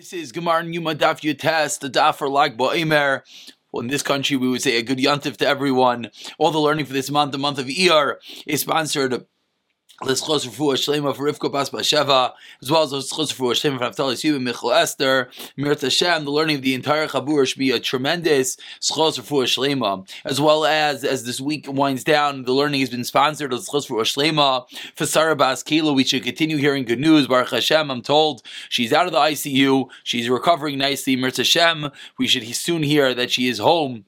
This is Gemar Yuma Daf Yutes, the Daf for Lag Ba'emer. Well, in this country, we would say a good yantif to everyone. All the learning for this month, the month of Iyar, is sponsored L'schos refuah shlema for Rivka Bas Basheva, as well as l'schos refuah shlema for Naftali Siva Michal Esther, Mirat Hashem. The learning of the entire Chabur should be a tremendous schos refuah shlema, as well as as this week winds down, the learning has been sponsored as schos refuah shlema for Sarah Bas Kilo. We should continue hearing good news. Baruch Hashem, I'm told she's out of the ICU, she's recovering nicely. Mirat Hashem, we should soon hear that she is home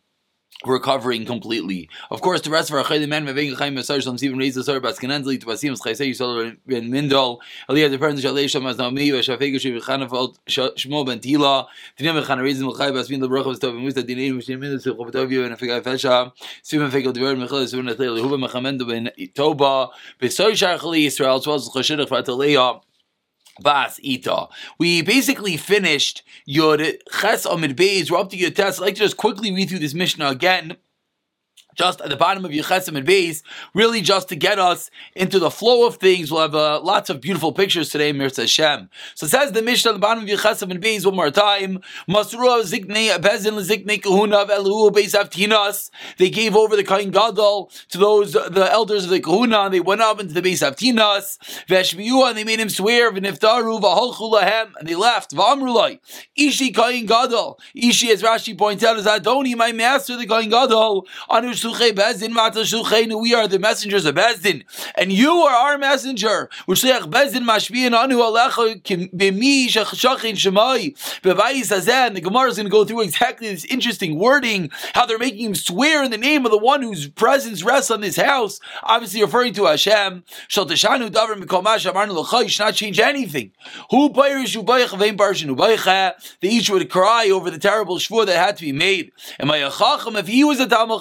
recovering completely. Of course, the rest of our Chayim men Meveng Chaim Mesar Shalom Sivim Reiz Asar Bas Kenanzli to Basim Chaysei Yisrael Ben Mindol Aliyah the parents Shalei Shalom As Naomi Veshafegu Shiv Chanafal Shmo Ben Tila Dinim Chan Reiz Melchai Bas Bin Lebrach Bas Tov Musta Dinim Mishim Min Sif Chovatovio and Afigai Fesha Sivim Fegel Diver Michal Sivim Natel Yehuva Mechamendo Ben Toba Besoy Shar Chali Yisrael as Chashidach Vataleah Bas Ita. We basically finished your Ches Amid Beis. We're up to your test. I'd like to just quickly read through this Mishnah again just at the bottom of Yechesim and Beis, really just to get us into the flow of things. We'll have uh, lots of beautiful pictures today, Mirza Hashem. So it says the Mishnah at the bottom of Yechesim and Beis one more time. Masrua ziknei bezin ziknei kahuna v'elu beis avtinas. They gave over the kain gadol to those the elders of the kahuna. And they went up into the beis avtinas. Veshviyua and they made him swear v'niftaru v'holchu and they left. V'amrulai ishi kain gadol. Ishi, as Rashi points out, is Adoni, my master, the kain gadol. Anush we are the messengers of Bezdin, and you are our messenger. And the Gemara is going to go through exactly this interesting wording, how they're making him swear in the name of the one whose presence rests on this house, obviously referring to Hashem. They should not change anything. Who They each would cry over the terrible shvur that had to be made. And if he was a Talmud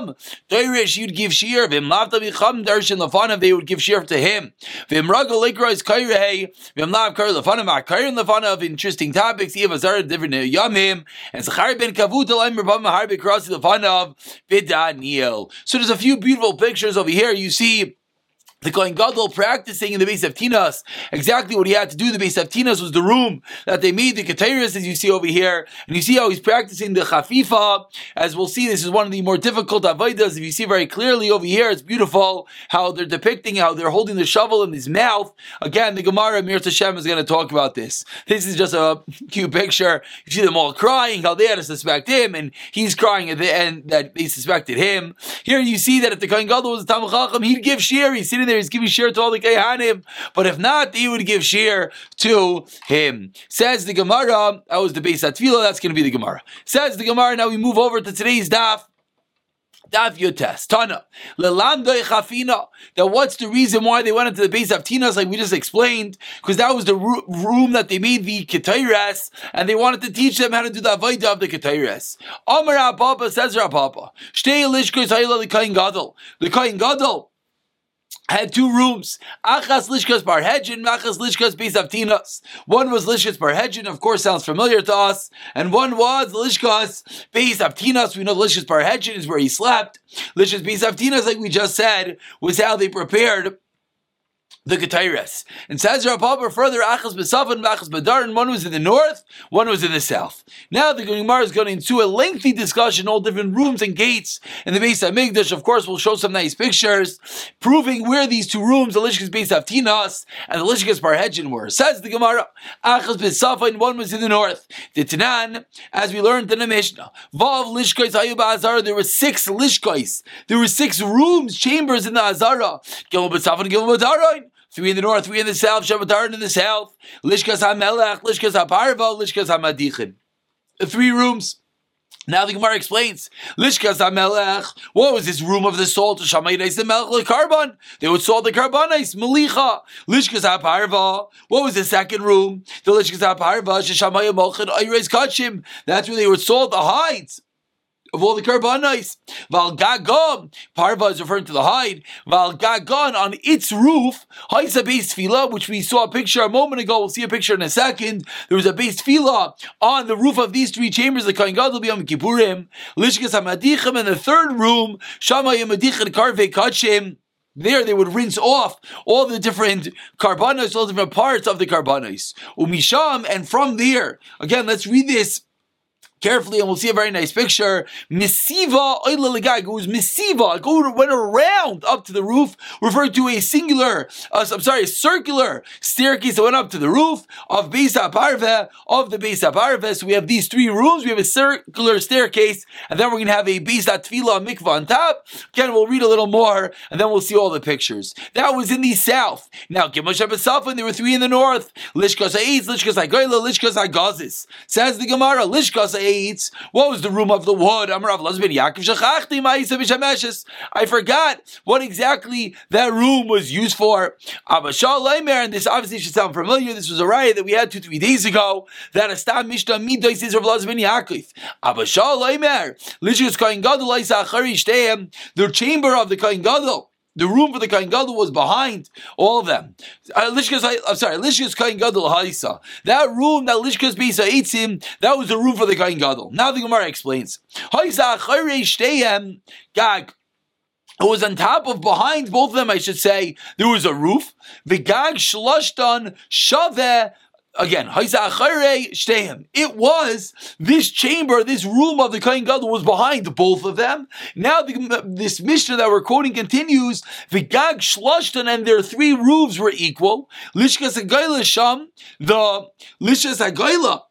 Chacham. You'd give shear. Vim lavta bicham they would give shear to him. Vim ragal likrois kairehei. Vim lav kar lefanav, akairin lefanav. Interesting topics. Different eh, yamim. And Zachar ben kavut alaim rabam mahar bekrasi lefanav. Vidaniel. So there's a few beautiful pictures over here. You see the Kohen Gadol practicing in the Beis Avtinas, exactly what he had to do. in The Beis Avtinas was the room that they made the Keteris, as you see over here, and you see how he's practicing the Chafifa. As we'll see, this is one of the more difficult avodas. If you see very clearly over here, it's beautiful how they're depicting how they're holding the shovel in his mouth. Again, the Gemara Mir Tashem is going to talk about this. This is just a cute picture. You see them all crying, how they had to suspect him, and he's crying at the end that they suspected him. Here you see that if the Kohen Gadol was a Talmud Chacham, he'd give shir. He's sitting there, he's giving share to all the Kehanim. But if not, he would give share to him. Says the Gemara, that was the base at that's going to be the Gemara. Says the Gemara, now we move over to today's daf. Daf Yotes, Tana, Lelamdoi Chafina. That what's the reason why they went into the Beis Avtinas, like we just explained, because that was the room that they made the Ketairas, and they wanted to teach them how to do the Avaida of the Ketairas. Amar Ababa says Rababa, Shtei Lishkos Hayla the Kain Gadol. The Kain Gadol had two rooms. Achas Lishkas Bar Hedjin, Achas Lishkas Beis One was Lishkas Bar Hedjin, of course, sounds familiar to us, and one was Lishkas Beis We know Lishkas Bar Hedjin is where he slept. Lishkas Beis like we just said, was how they prepared the Ketairas. And says Rav further, Achas Besafan and Achas Badar, one was in the north, one was in the south. Now the Gemara is going into a lengthy discussion, all different rooms and gates in the Beis Hamikdash. Of course, we'll show some nice pictures, proving where these two rooms, the Lishkas Beis Avtinas and the Lishkas Barhedjin were. Says the Gemara, Achas Besafan, one was in the north. The Tanan, as we learned in the Mishnah, Vav Lishkais Ayuba Azara, there were six Lishkais. There were six rooms, chambers in the Azara. Three in the north, three in the south, Shabbatar in the south, Lishkas HaMelech, Lishkas HaParva, Lishkas HaMadichin. Three rooms. Now the Gemara explains, Lishkas HaMelech, what was this room of the salt? Shamayis the Melech carbon. They would salt the carbonais, Melicha. Lishkas HaParva, what was the second room? The Lishkas HaParva, Sheshamayim Molchin, Ayres Kachim. That's where they would salt the hides of all the karbanis. Val gagom, parva is referring to the hide. Val gagon on its roof, haisa base which we saw a picture a moment ago. We'll see a picture in a second. There was a Beis Tvila on the roof of these three chambers. The kohen gadol biyom kippurim, lishkas hamadichem, in the third room, shama yamadichem karve kachim. there they would rinse off all the different carbonos, all the different parts of the carbonos. Umisham, and from there, again, let's read this carefully, and we'll see a very nice picture. Misiva It was Misiva. It went around up to the roof, referred to a singular, uh, I'm sorry, a circular staircase that went up to the roof of Beis Parve, of the Beis Parve. So we have these three rooms. We have a circular staircase, and then we're going to have a Beis Tvila mikvah on top. Again, we'll read a little more, and then we'll see all the pictures. That was in the south. Now, Gimosh and there were three in the north. Lishkas Eitz, Lishkas Agoyla, Lishkas Agazis. Says the Gemara, Lishkas what was the room of the wood? I forgot what exactly that room was used for. And this obviously should sound familiar. This was a riot that we had two, three days ago. That Astam Mishnah Midois is Rav Lazar Yaakov. The chamber of the Kohen Gadol the room for the Kohen Gadol was behind all of them. Uh, I'm sorry, Lishkas Kohen Gadol Haisa. That room that Lishkas Bisa Eitzim, that was the room for the Kohen Gadol. Now the Gemara explains. Haisa Gag. It was on top of behind both of them, I should say, there was a roof. The gag shlushtan shave Again, it was this chamber, this room of the Kohen Gadol was behind both of them. Now the, this Mishnah that we're quoting continues, Vigag Shloshtan and their three roofs were equal. Lishkas Sham, the Lishkas Agayla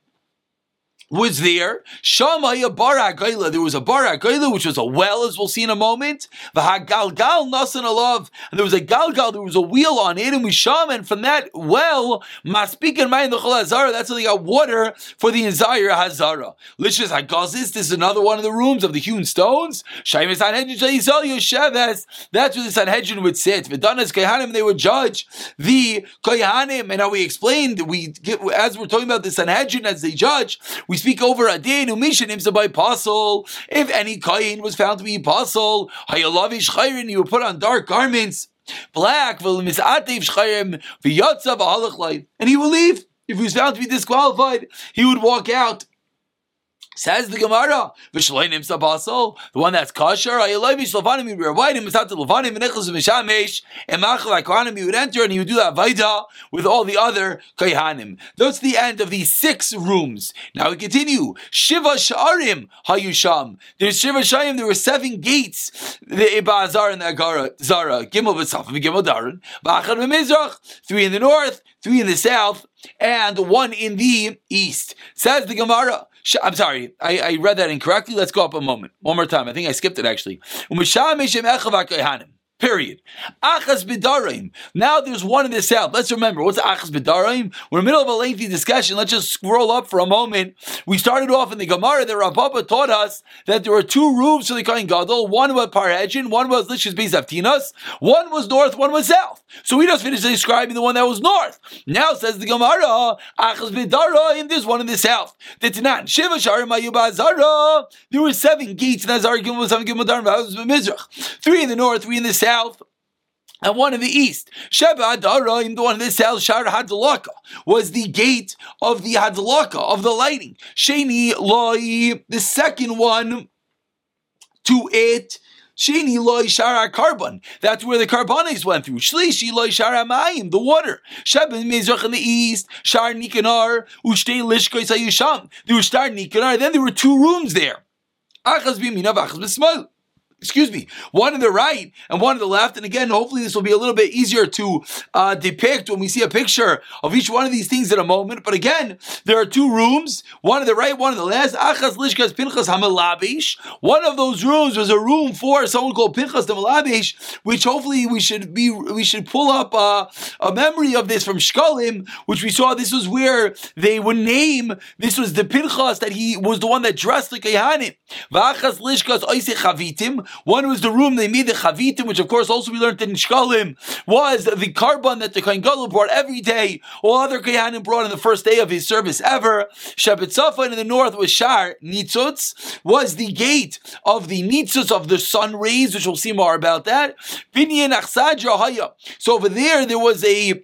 was there. Shamaya Bar There was a Bar which was a well, as we'll see in a moment. V'hagalgal nasan alav. And there was a galgal, there was a wheel on it, and we sham, and from that well, maspik and the that's how they got water for the entire hazara. Lishas hagazis, this is another one of the rooms of the hewn stones. Shaimis Sanhedrin Shayisal Yosheves, that's where the Sanhedrin would sit. V'danas Kohanim, they would judge the Kohanim, and how we explained, we as we're talking about the Sanhedrin as they judge, we speak over a din umishin himself by apostle. If any kain was found to be apostle, hayalavish chayrin, he would put on dark garments, black, and he will leave. If he was found to be disqualified, he would walk out. Says the Gemara, V'shleinim sabasol, the one that's kosher, Ayelavi shlavanim yiravadim, Misat levanim, V'nechlas v'mishamesh, and Machal HaKohanim, he would enter and he would do that Vaida with all the other Kohanim. That's the end of these six rooms. Now we continue. Shiva Sha'arim Hayusham. There's Shiva Sha'arim, there were seven gates, the Iba Azar and the Agara, Zara, Gimel B'Safim, Gimel Daran, Ba'achad B'Mizrach, three in the north, three in the south, and one in the east. Says the Gemara, I'm sorry, I, I, read that incorrectly. Let's go up a moment. One more time. I think I skipped it actually. Period. Achas bidarim. Now there's one in the south. Let's remember what's achas bidarim. We're in the middle of a lengthy discussion. Let's just scroll up for a moment. We started off in the Gemara. The Rabba taught us that there were two roofs for the Kohen Gadol. One was Parhedjin, one was Lishis Bezavtinas. One was north, one was south. So we just finished describing the one that was north. Now says the Gemara, achas bidarim. There's one in the south. That's not Shiva Sharim. There were seven gates. And that's argument was seven Mizrach. Three in the north, three in the south south and one in the east. Sheba Adaraim, the one in the south, Shar Hadlaka, was the gate of the Hadlaka, of the lighting. Sheni Loi, the second one to it. Sheni loy shara carbon. That's where the carbonates went through. Shlishi loy shara mayim, the water. Sheben mizrach in the east. Shar nikanar ushtei lishkoy sayusham. There was shtar nikanar. Then there were two rooms there. Achaz b'minav, achaz b'smail excuse me, one on the right and one on the left. And again, hopefully this will be a little bit easier to uh, depict when we see a picture of each one of these things in a moment. But again, there are two rooms, one on the right, one on the left. Achas Lishkas Pinchas Hamalabish. One of those rooms was a room for someone called Pinchas Hamalabish, which hopefully we should be we should pull up uh, a memory of this from Shkalim, which we saw. This was where they would name. This was the Pinchas that he was the one that dressed like a Hanim. Lishkas Chavitim. One was the room they made the chavitim, which of course also we learned in Shkalim, was the carbon that the Kohen Gadol brought every day. All other Kohanim brought on the first day of his service ever. Shabbat Safan in the north was Shar Nitzutz, was the gate of the Nitzutz of the sun rays, which we'll see more about that. So over there, there was a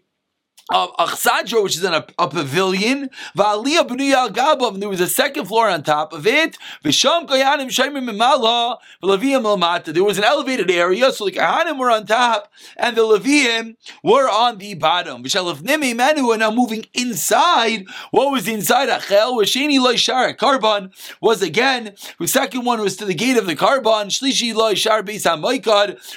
of Achsadra, which is in a, a pavilion. Va'aliyah gabav, and there was a second floor on top of it. V'sham koyanim shaymim mimala, v'leviyim lamata. There was an elevated area, so the kohanim were on top, and the leviyim were on the bottom. V'shalafnim menu are now moving inside. What was inside Achel? V'sheni loy shar, carbon was again. The second one was to the gate of the carbon. Shlishi loy shar beis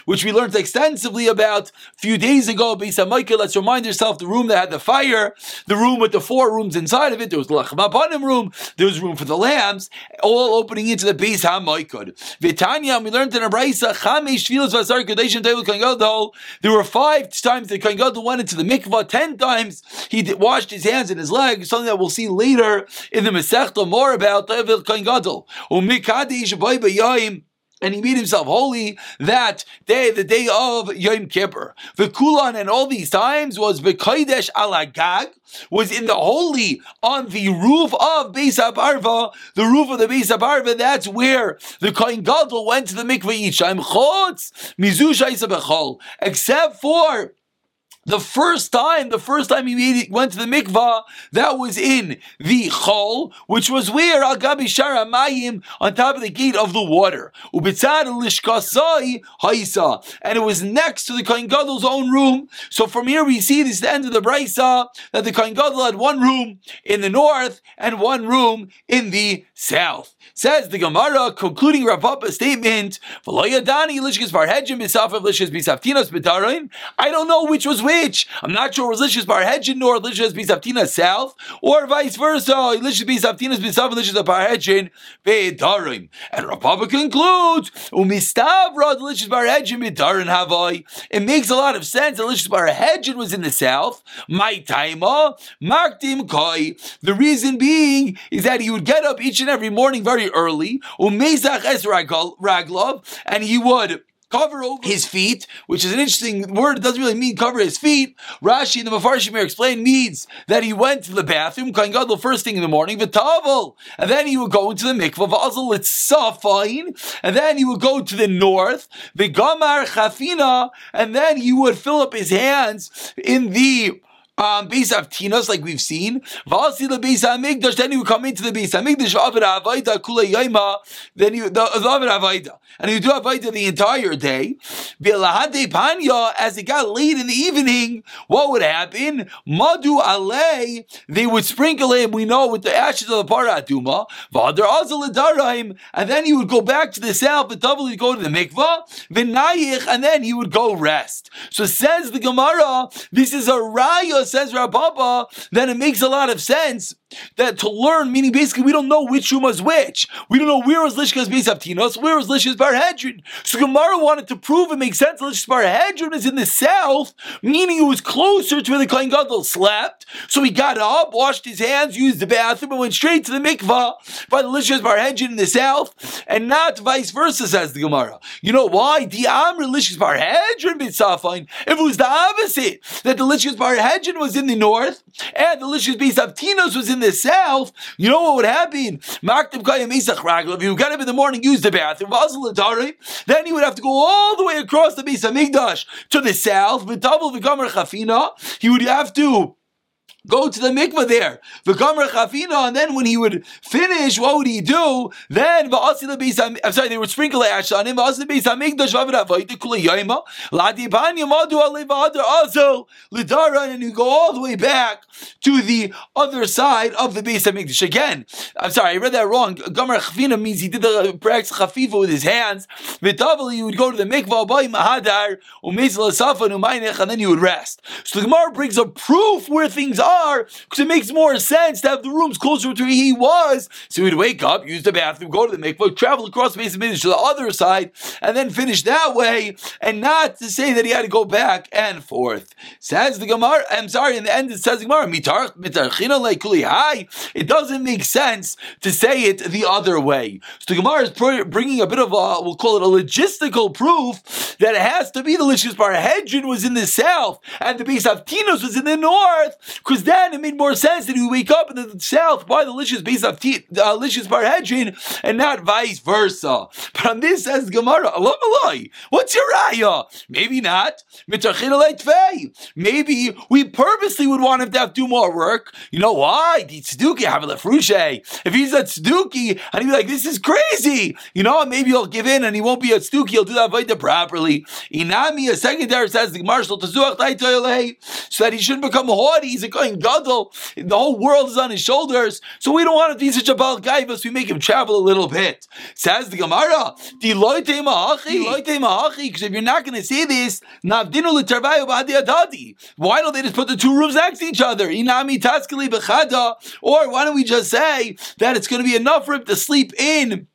which we learned extensively about a few days ago. Beis Let's remind ourselves the room room that had the fire, the room with the four rooms inside of it. There was the Lachmabanim room, there was room for the lambs, all opening into the Beis HaMoikud. Vitanya, we learned in a Braisa, Chamesh Tfilas Vasar Kadeshin Tevil Kohen There were five times that Kohen Gadol went into the mikvah, ten times he washed his hands and his legs, something that we'll see later in the Masechta more about Tevil Kohen Gadol. Umikadish and he made himself holy that day, the day of Yom Kippur. The Kulan and all these times was Bekaidesh Alagag, was in the holy on the roof of Beis Abarva, the roof of the Beis Abarva. That's where the Kohen Gadol went to the mikveh each time. Chotz Mizu except for the first time, the first time he made, went to the mikvah, that was in the chol, which was where al gabi shara mayim on top of the gate of the water. Ubitzad lishkasai haisa, and it was next to the kohen gadol's own room. So from here we see this is the end of the brisa that the kohen gadol had one room in the north and one room in the south. Says the Gemara, concluding Rav Papa's statement, I don't know which was which. I'm not sure Lishkas Bar Hedjin nor Lishkas Bisaftina south, or vice versa. Lishkas Bisaftinas Bisaf and Bar Hedjin Bedarim. And Papa concludes, Umistavra Bar Hedjin Bedarin Havai. It makes a lot of sense Lishkas Bar Hedjin was in the south. My taima, Marktim Koi. The reason being is that he would get up each and every morning very early, umezach es raglov, and he would cover over his feet, which is an interesting word. It doesn't really mean cover his feet. Rashi in the Mefarshim here explain means that he went to the bathroom, Kohen Gadol first thing in the morning, v'tavel, and then he would go into the mikvah, v'azal it's so fine, and then he would go to the north, v'gamar chafina, and then he would fill up his hands in the um, Beis Avtinos, like we've seen. The Beis Hamikdash, then he would come into the Beis Hamikdash, Avid Avaida, Kula Yaima, then he, the, the Avid Avaida. And he would do Avaida the entire day. V'lahade Panya, as it got late in the evening, what would happen? Madu Ale, they would sprinkle him, we know, with the ashes of the Paraduma, V'adar Azal and then he would go back to the south, but double he'd go to the mikvah, V'nayich, and then he would go rest. So says the Gemara, this is a raya says Rababa, then it makes a lot of sense that to learn, meaning basically we don't know which room was which. We don't know where was Lishka's Beis Aptinos, where was Lishka's Barhedrin. So Gemara wanted to prove it makes sense Lishka's Barhedrin is in the south, meaning it was closer to where the Kohen Gadol slept. So he got up, washed his hands, used the bathroom, and went straight to the mikvah by the Lishka's Barhedrin in the south, and not vice versa, says the Gemara. You know why? The Amr Lishka's Barhedrin Bitzafain. If it was the opposite, that the Lishka's Was in the north, and the Lishka's Beis Aptinos was in the south, you know what would happen? If you got up in the morning, use the bathroom, then he would have to go all the way across the Beis Hamikdash to the south, with double the Gomer Chafina, he would have to go to the mikvah there. V'kamer chafina, and then when he would finish, what would he do? Then I'm sorry, they would sprinkle ash on him. V'asi lebeis hamikdash kula yoyma ladipan yamadu alevadar also lidara, and you go all the way back to the other side of the Beis Hamikdash. Again, I'm sorry, I read that wrong. Gomer chafina means he did the practice chafifa with his hands. V'tavli, you would go to the mikvah by mahadar umezil asafa numaynech, and then you would rest. So the Gemara brings a proof where things are because it makes more sense to have the rooms closer to where he was. So he'd wake up, use the bathroom, go to the mikvah, travel across the basement to the other side, and then finish that way, and not to say that he had to go back and forth. Says the Gemara, I'm sorry, in the end it says the Gemara, it doesn't make sense to say it the other way. So the Gemara is bringing a bit of a, we'll call it a logistical proof that it has to be the Lishkas Bar Hedrin was in the south and the Beis Avtinos was in the north, because was then it made more sense that would wake up in the south by the licious base of uh, licious parhedrin and not vice versa. But on this says Gemara, what's your raya? Maybe not. Maybe we purposely would want him to have to do more work. You know why? The. If he's a tzduki and he'd be like, this is crazy, you know, maybe he'll give in and he won't be a tzduki. He'll do that vaida properly. Inami, a secondary says the marshal so that he shouldn't become haughty. He's a going gadol. The whole world is on his shoulders. So we don't want to be such a bal gaivas. We make him travel a little bit. Says the Gemara, because if you're not going to say this, why don't they just put the two rooms next to each other? Inami Or why don't we just say that it's going to be enough for him to sleep in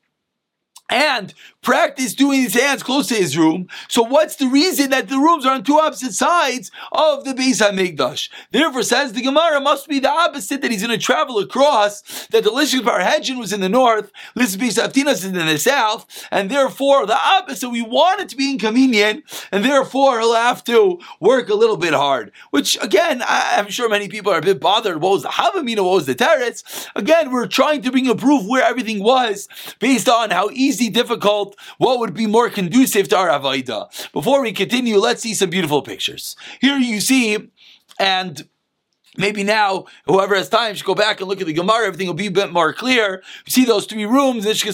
and practice doing his hands close to his room. So what's the reason that the rooms are on two opposite sides of the Beis Hamikdash? Therefore, says the Gemara, must be the opposite that he's going to travel across. That the Lishik Parhedjan was in the north, Lishik Beis is in the south, and therefore the opposite. We want it to be inconvenient, and therefore he'll have to work a little bit hard. Which again, I, am sure many people are a bit bothered. What was the Havamina? What was the Teretz? Again, we're trying to bring a proof where everything was based on how easy, difficult what would be more conducive to our Avaida. Before we continue, let's see some beautiful pictures. Here you see, and Maybe now, whoever has time should go back and look at the Gemara. Everything will be a bit more clear. You see those three rooms, and you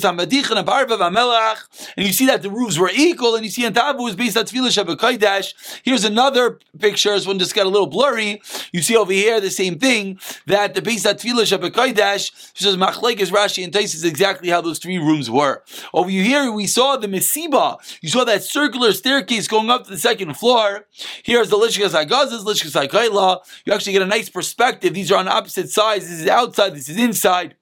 see that the roofs were equal, and you see on was based on Tefillah Here's another picture. This one just got a little blurry. You see over here the same thing that the base at Tefillah Shabakaidash says Machlekes Rashi and Tais is exactly how those three rooms were. Over here we saw the Mesiba. You saw that circular staircase going up to the second floor. Here's the Lishkas Agazas, Lishkas Akaila. You actually get a nice perspective, these are on opposite sides. This is outside, this is inside.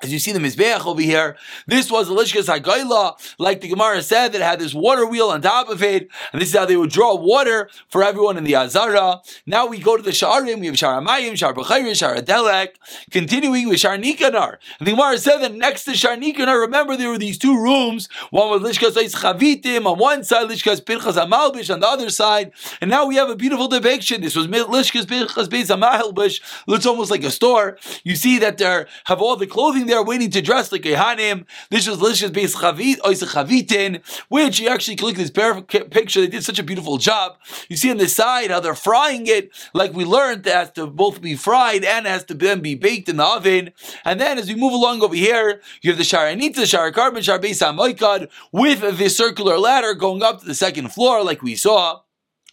As you see the Mizbeach over here, this was a Lishkas HaGaila, like the Gemara said, that had this water wheel on top of it, and this is how they would draw water for everyone in the Azara. Now we go to the Sha'arim, we have Amayim, Shar Bechayr, Shar Adelek, continuing with Shar Nikanar. And the Gemara said that next to Shar Nikanar, remember there were these two rooms, one with Lishkas Chavitim on one side, Lishkas Pinchas Amalbish on the other side, and now we have a beautiful depiction. This was Lishkas Pinchas Beis Amalbish, looks almost like a store. You see that there have all the clothing there waiting to dress like a Hanim. This was Lishas Beis Chavit, Chavitin, which you actually click this picture. They did such a beautiful job. You see on the side how they're frying it, like we learned, it has to both be fried and has to then be baked in the oven. And then as we move along over here, you have the Sharanita, Shara Carbon, Shar Beis with the circular ladder going up to the second floor, like we saw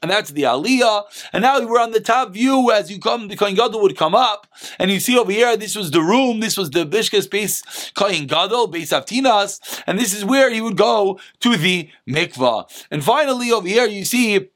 and that's the Aliyah. And now we're on the top view as you come, the Kohen Gadol would come up, and you see over here, this was the room, this was the Bishkas base Kohen Gadol, Beis Aftinas, and this is where he would go to the mikvah. And finally, over here, you see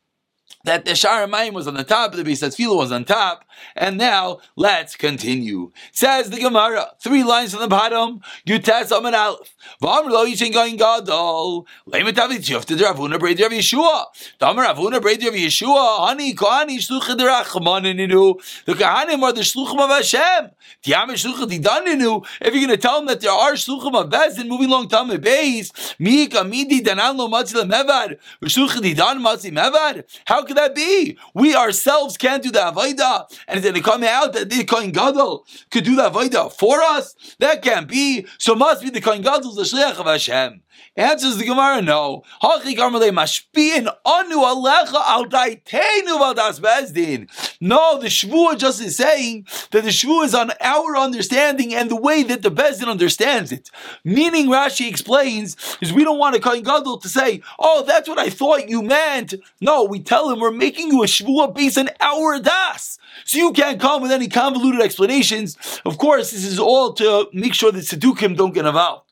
that the Shar Mayim was on the top, the Beis Tefillah was on top, and now let's continue. Says the Gemara, three lines from the bottom, Yutas Amar Aleph. V'amr lo yishin going gadol. Leimet avit shufta der Avuna Breder of Yeshua. Damar Avuna Breder of Yeshua. Hani kohani Achmaninu. The Kohanim are the shluchim of Hashem. Didaninu. If you're going to tell them that there are shluchim of Bezdin moving along Tameh Beis, mi kamidi danan lo didan matzi mevad. How could that be? We ourselves can't do the Avodah. And going to come out that the Kohen Gadol could do the Avodah for us? That can't be. So must be the Kohen Gadol's the Shliach of Hashem. Answers the Gemara, no. No, the Shvuah just is saying that the Shvuah is on our understanding and the way that the Bezdin understands it. Meaning, Rashi explains, is we don't want a Kohen Gadol to say, oh, that's what I thought you meant. No, we tell him we're making you a Shvuah based on our Das. So you can't come with any convoluted explanations. Of course, this is all to make sure that Sedukim don't get involved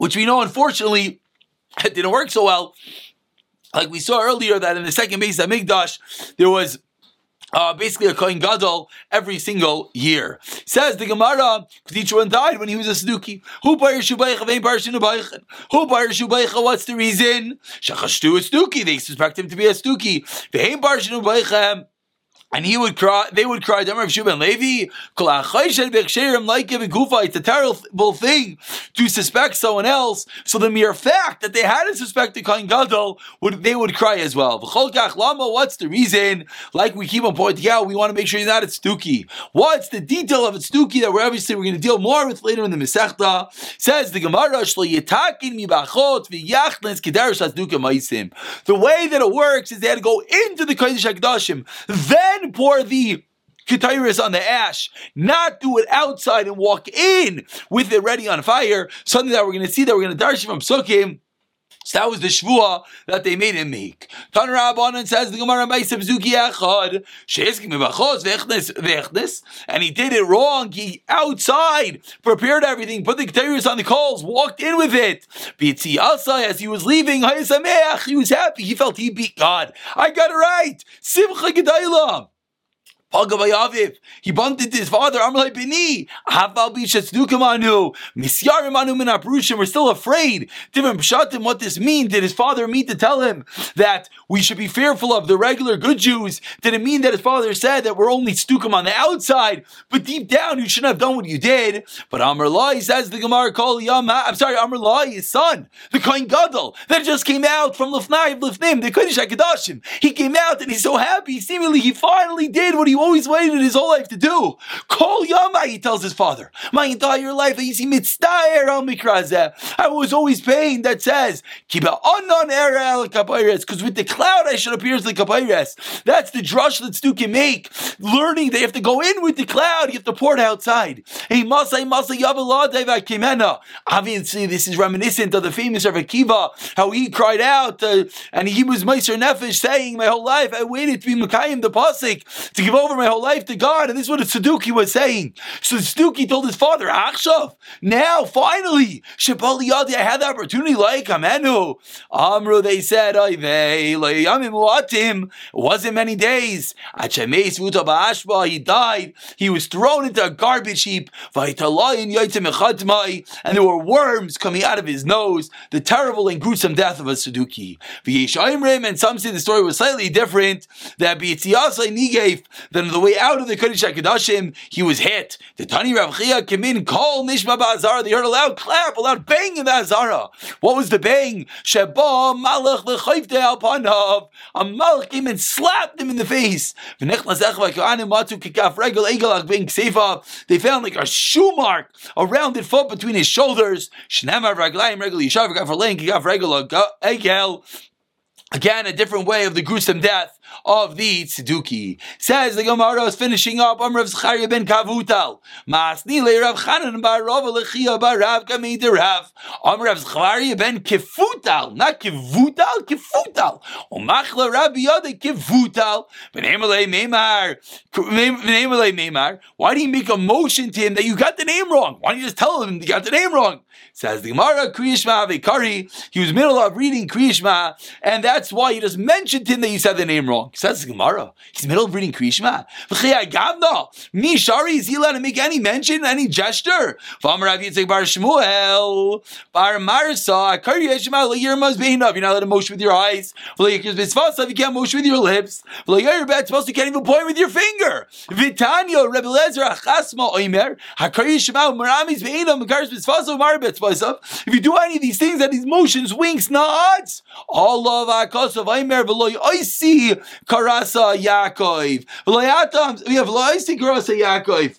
which we know unfortunately it didn't work so well. Like we saw earlier that in the second Beis Hamikdash, there was uh, basically a Kohen Gadol every single year. Says the Gemara, each one died when he was a Saduki. Who? Who? What's the reason? Shachashtu a Stuki. They suspect him to be a Stuki. Vein bar Shinubaicha. And he would cry, they would cry, Demar of Shuban Levi, like It's a terrible thing to suspect someone else. So the mere fact that they hadn't suspected Kohen Gadol, would, they would cry as well. What's the reason? Like we keep on pointing out, we want to make sure he's not at Stuki. What's the detail of a Stuki that we're obviously we're going to deal more with later in the Masechta? Says the Gemara, The way that it works is they had to go into the Kodesh HaKadoshim, then then pour the Ketairis on the ash, not do it outside and walk in with it ready on fire. Something that we're going to see that we're going to darshan from Sukkim. So that was the shvua that they made him make. Tan Rabbanan says the Gemara Ma'asav Zuki Echad she'eskim mevachos vechnes vechnes, and he did it wrong. He outside prepared everything, put the ketarius on the coals, walked in with it. B'tzi Asai as he was leaving, he was happy. He felt he beat God. I got it right. Simcha Gedailam. He bumped into his father, Amrlai Bini. Haval Bishatsdukamanu. Misyarimanu Minaprushim. We're still afraid. Different Pshatim, what this means. Did his father mean to tell him that we should be fearful of the regular good Jews? Did it mean that his father said that we're only Stukim on the outside, but deep down you shouldn't have done what you did? But Amrlai says the Gemara call Yama. I'm sorry, Amrlai, his son, the Kohen Gadol, that just came out from Lifnai of Lifnim, the Kodesh HaKadoshim. He came out and he's so happy. Seemingly he finally did what he always waited his whole life to do. Kol Yama, he tells his father, my entire life I see mitzdayer al mikrazeh. I was always paying that says, kiba onon el because with the cloud I should appear as the kapayres. That's the drush that Stu can make. Learning they have to go in with the cloud, you have to pour it outside. Hey, masay masay kimena. Obviously, this is reminiscent of the famous Rav Akiva, how he cried out, uh, and he was Meiser Nefesh saying, my whole life I waited to be Makayim the Pasik, to give over my whole life to God. And this is what Saduki was saying. So Saduki told his father, Achshav, now finally, Shepali Yadi, I had the opportunity like Amenu. Amru, they said, it wasn't many days. He died. He was thrown into a garbage heap. And there were worms coming out of his nose. The terrible and gruesome death of a Saduki. And some say the story was slightly different. That than the way out of the Kodesh HaKadoshim, he was hit. The Tani Rav Chia came in, call Nishma Ba'azara. They heard a loud clap, a loud bang in the Azara. What was the bang? Sheba Malach Alpanav. A Malach came and slapped him in the face. They found like a shoe mark, a rounded foot between his shoulders. Again, a different way of the gruesome death of the Tzeduki. Says the Gemara is finishing up on Rav Zcharia ben Kavutal. Masni le Rav Chanan bar Rav Lechia bar Rav Kamei de Rav. Am Rav Zcharia ben Kifutal, not Kivutal, Kifutal. Umachla Rabbi Yoda Kivutal. V'nemalei Meimar. V'nemalei Meimar. Why do you make a motion to him that you got the name wrong? Why don't you just tell him you got the name wrong? Says the Gemara, Kriyishma Vekari. He was middle of reading Kriyishma, and that's why he just mentioned to him that you said the name wrong. Says the Gemara. He's middle of reading Kriyishma. Me Shari, is he allowed to make any mention, any gesture? You're not allowed to motion with your eyes. You can't motion with your lips. You can't even point with your finger. Vitanya, Rebbe Lezer, Achasma Oimer. Hakriyishma Maramis Beinav. Makaris Bisfaso If you do any of these things, that these motions, winks, nods, all of Akosov Aimer Veloy Oisi Karasa Yaakov. We have Loisi Karasa Yaakov.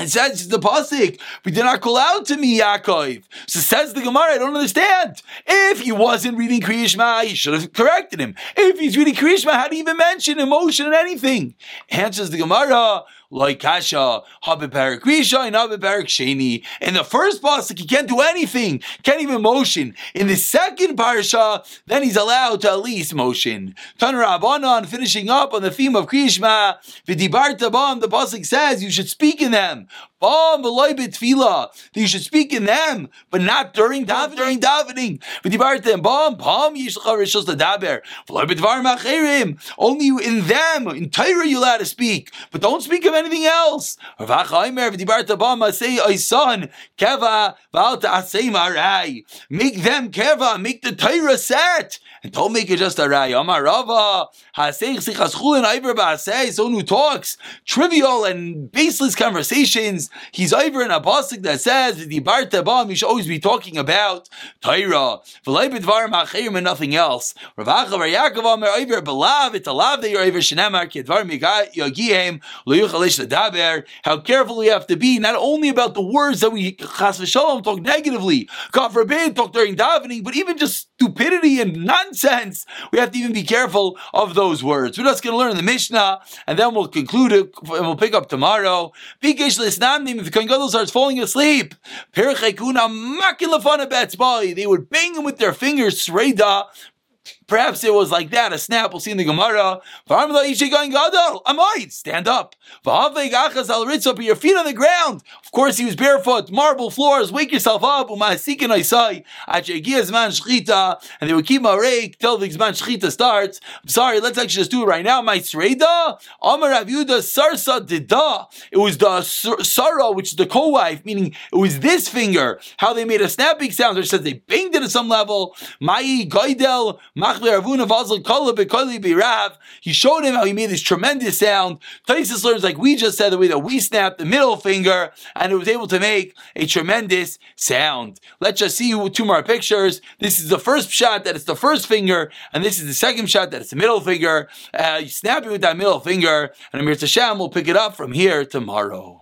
It says the pasuk, we did not call out to me, Yaakov. So says the Gemara, I don't understand. If he wasn't reading Kriyishma, you should have corrected him. If he's reading Kriyishma, how do you even mention emotion and anything? Answers the Gemara, like kasha habiparik risha and habiparik sheni. In the first pasuk, he can't do anything, can't even motion. In the second parsha, then he's allowed to at least motion. Tan Rabbanon, finishing up on the theme of Kriyishma, v'dibarta bam, the pasuk says you should speak in them. That you should speak in them, but not during davening. During davening, v'dibarta bam bam yishlecha rishos ladaber. Only in them, in Torah, you're allowed to speak, but don't speak of anything else. Make them keva, make the Torah set. And don't make it just a ray. Amar Rava, someone who talks trivial and baseless conversations. He's over in a pasuk that says. You should always be talking about Torah, and nothing else. Ravacha Bar Yaakov Amar over belav. It's a lav that you're over shenemar kedvar yagihem leyuchalish ledaber. How careful we have to be, not only about the words that we chas v'shalom talk negatively, God forbid talk during davening, but even just stupidity and nonsense. We have to even be careful of those words. We're just going to learn the Mishnah, and then we'll conclude it, and we'll pick up tomorrow. If the Kohen starts falling asleep, they would bang him with their fingers, sreda, Perhaps it was like that, a snap. We'll see in the Gemara. I stand up. Put your feet on the ground. Of course, he was barefoot, marble floors. Wake yourself up. And they would keep a rake till the Zman Shchita starts. I'm sorry, let's actually just do it right now. It was the Sarah, which is the co wife, meaning it was this finger, how they made a snapping sound, which says they banged it at some level. He showed him how he made this tremendous sound. Taisus learns like we just said the way that we snapped the middle finger and it was able to make a tremendous sound. Let's just see two more pictures. This is the first shot that it's the first finger, and this is the second shot that it's the middle finger. Uh, you snap it with that middle finger, and Amir Tashem will pick it up from here tomorrow.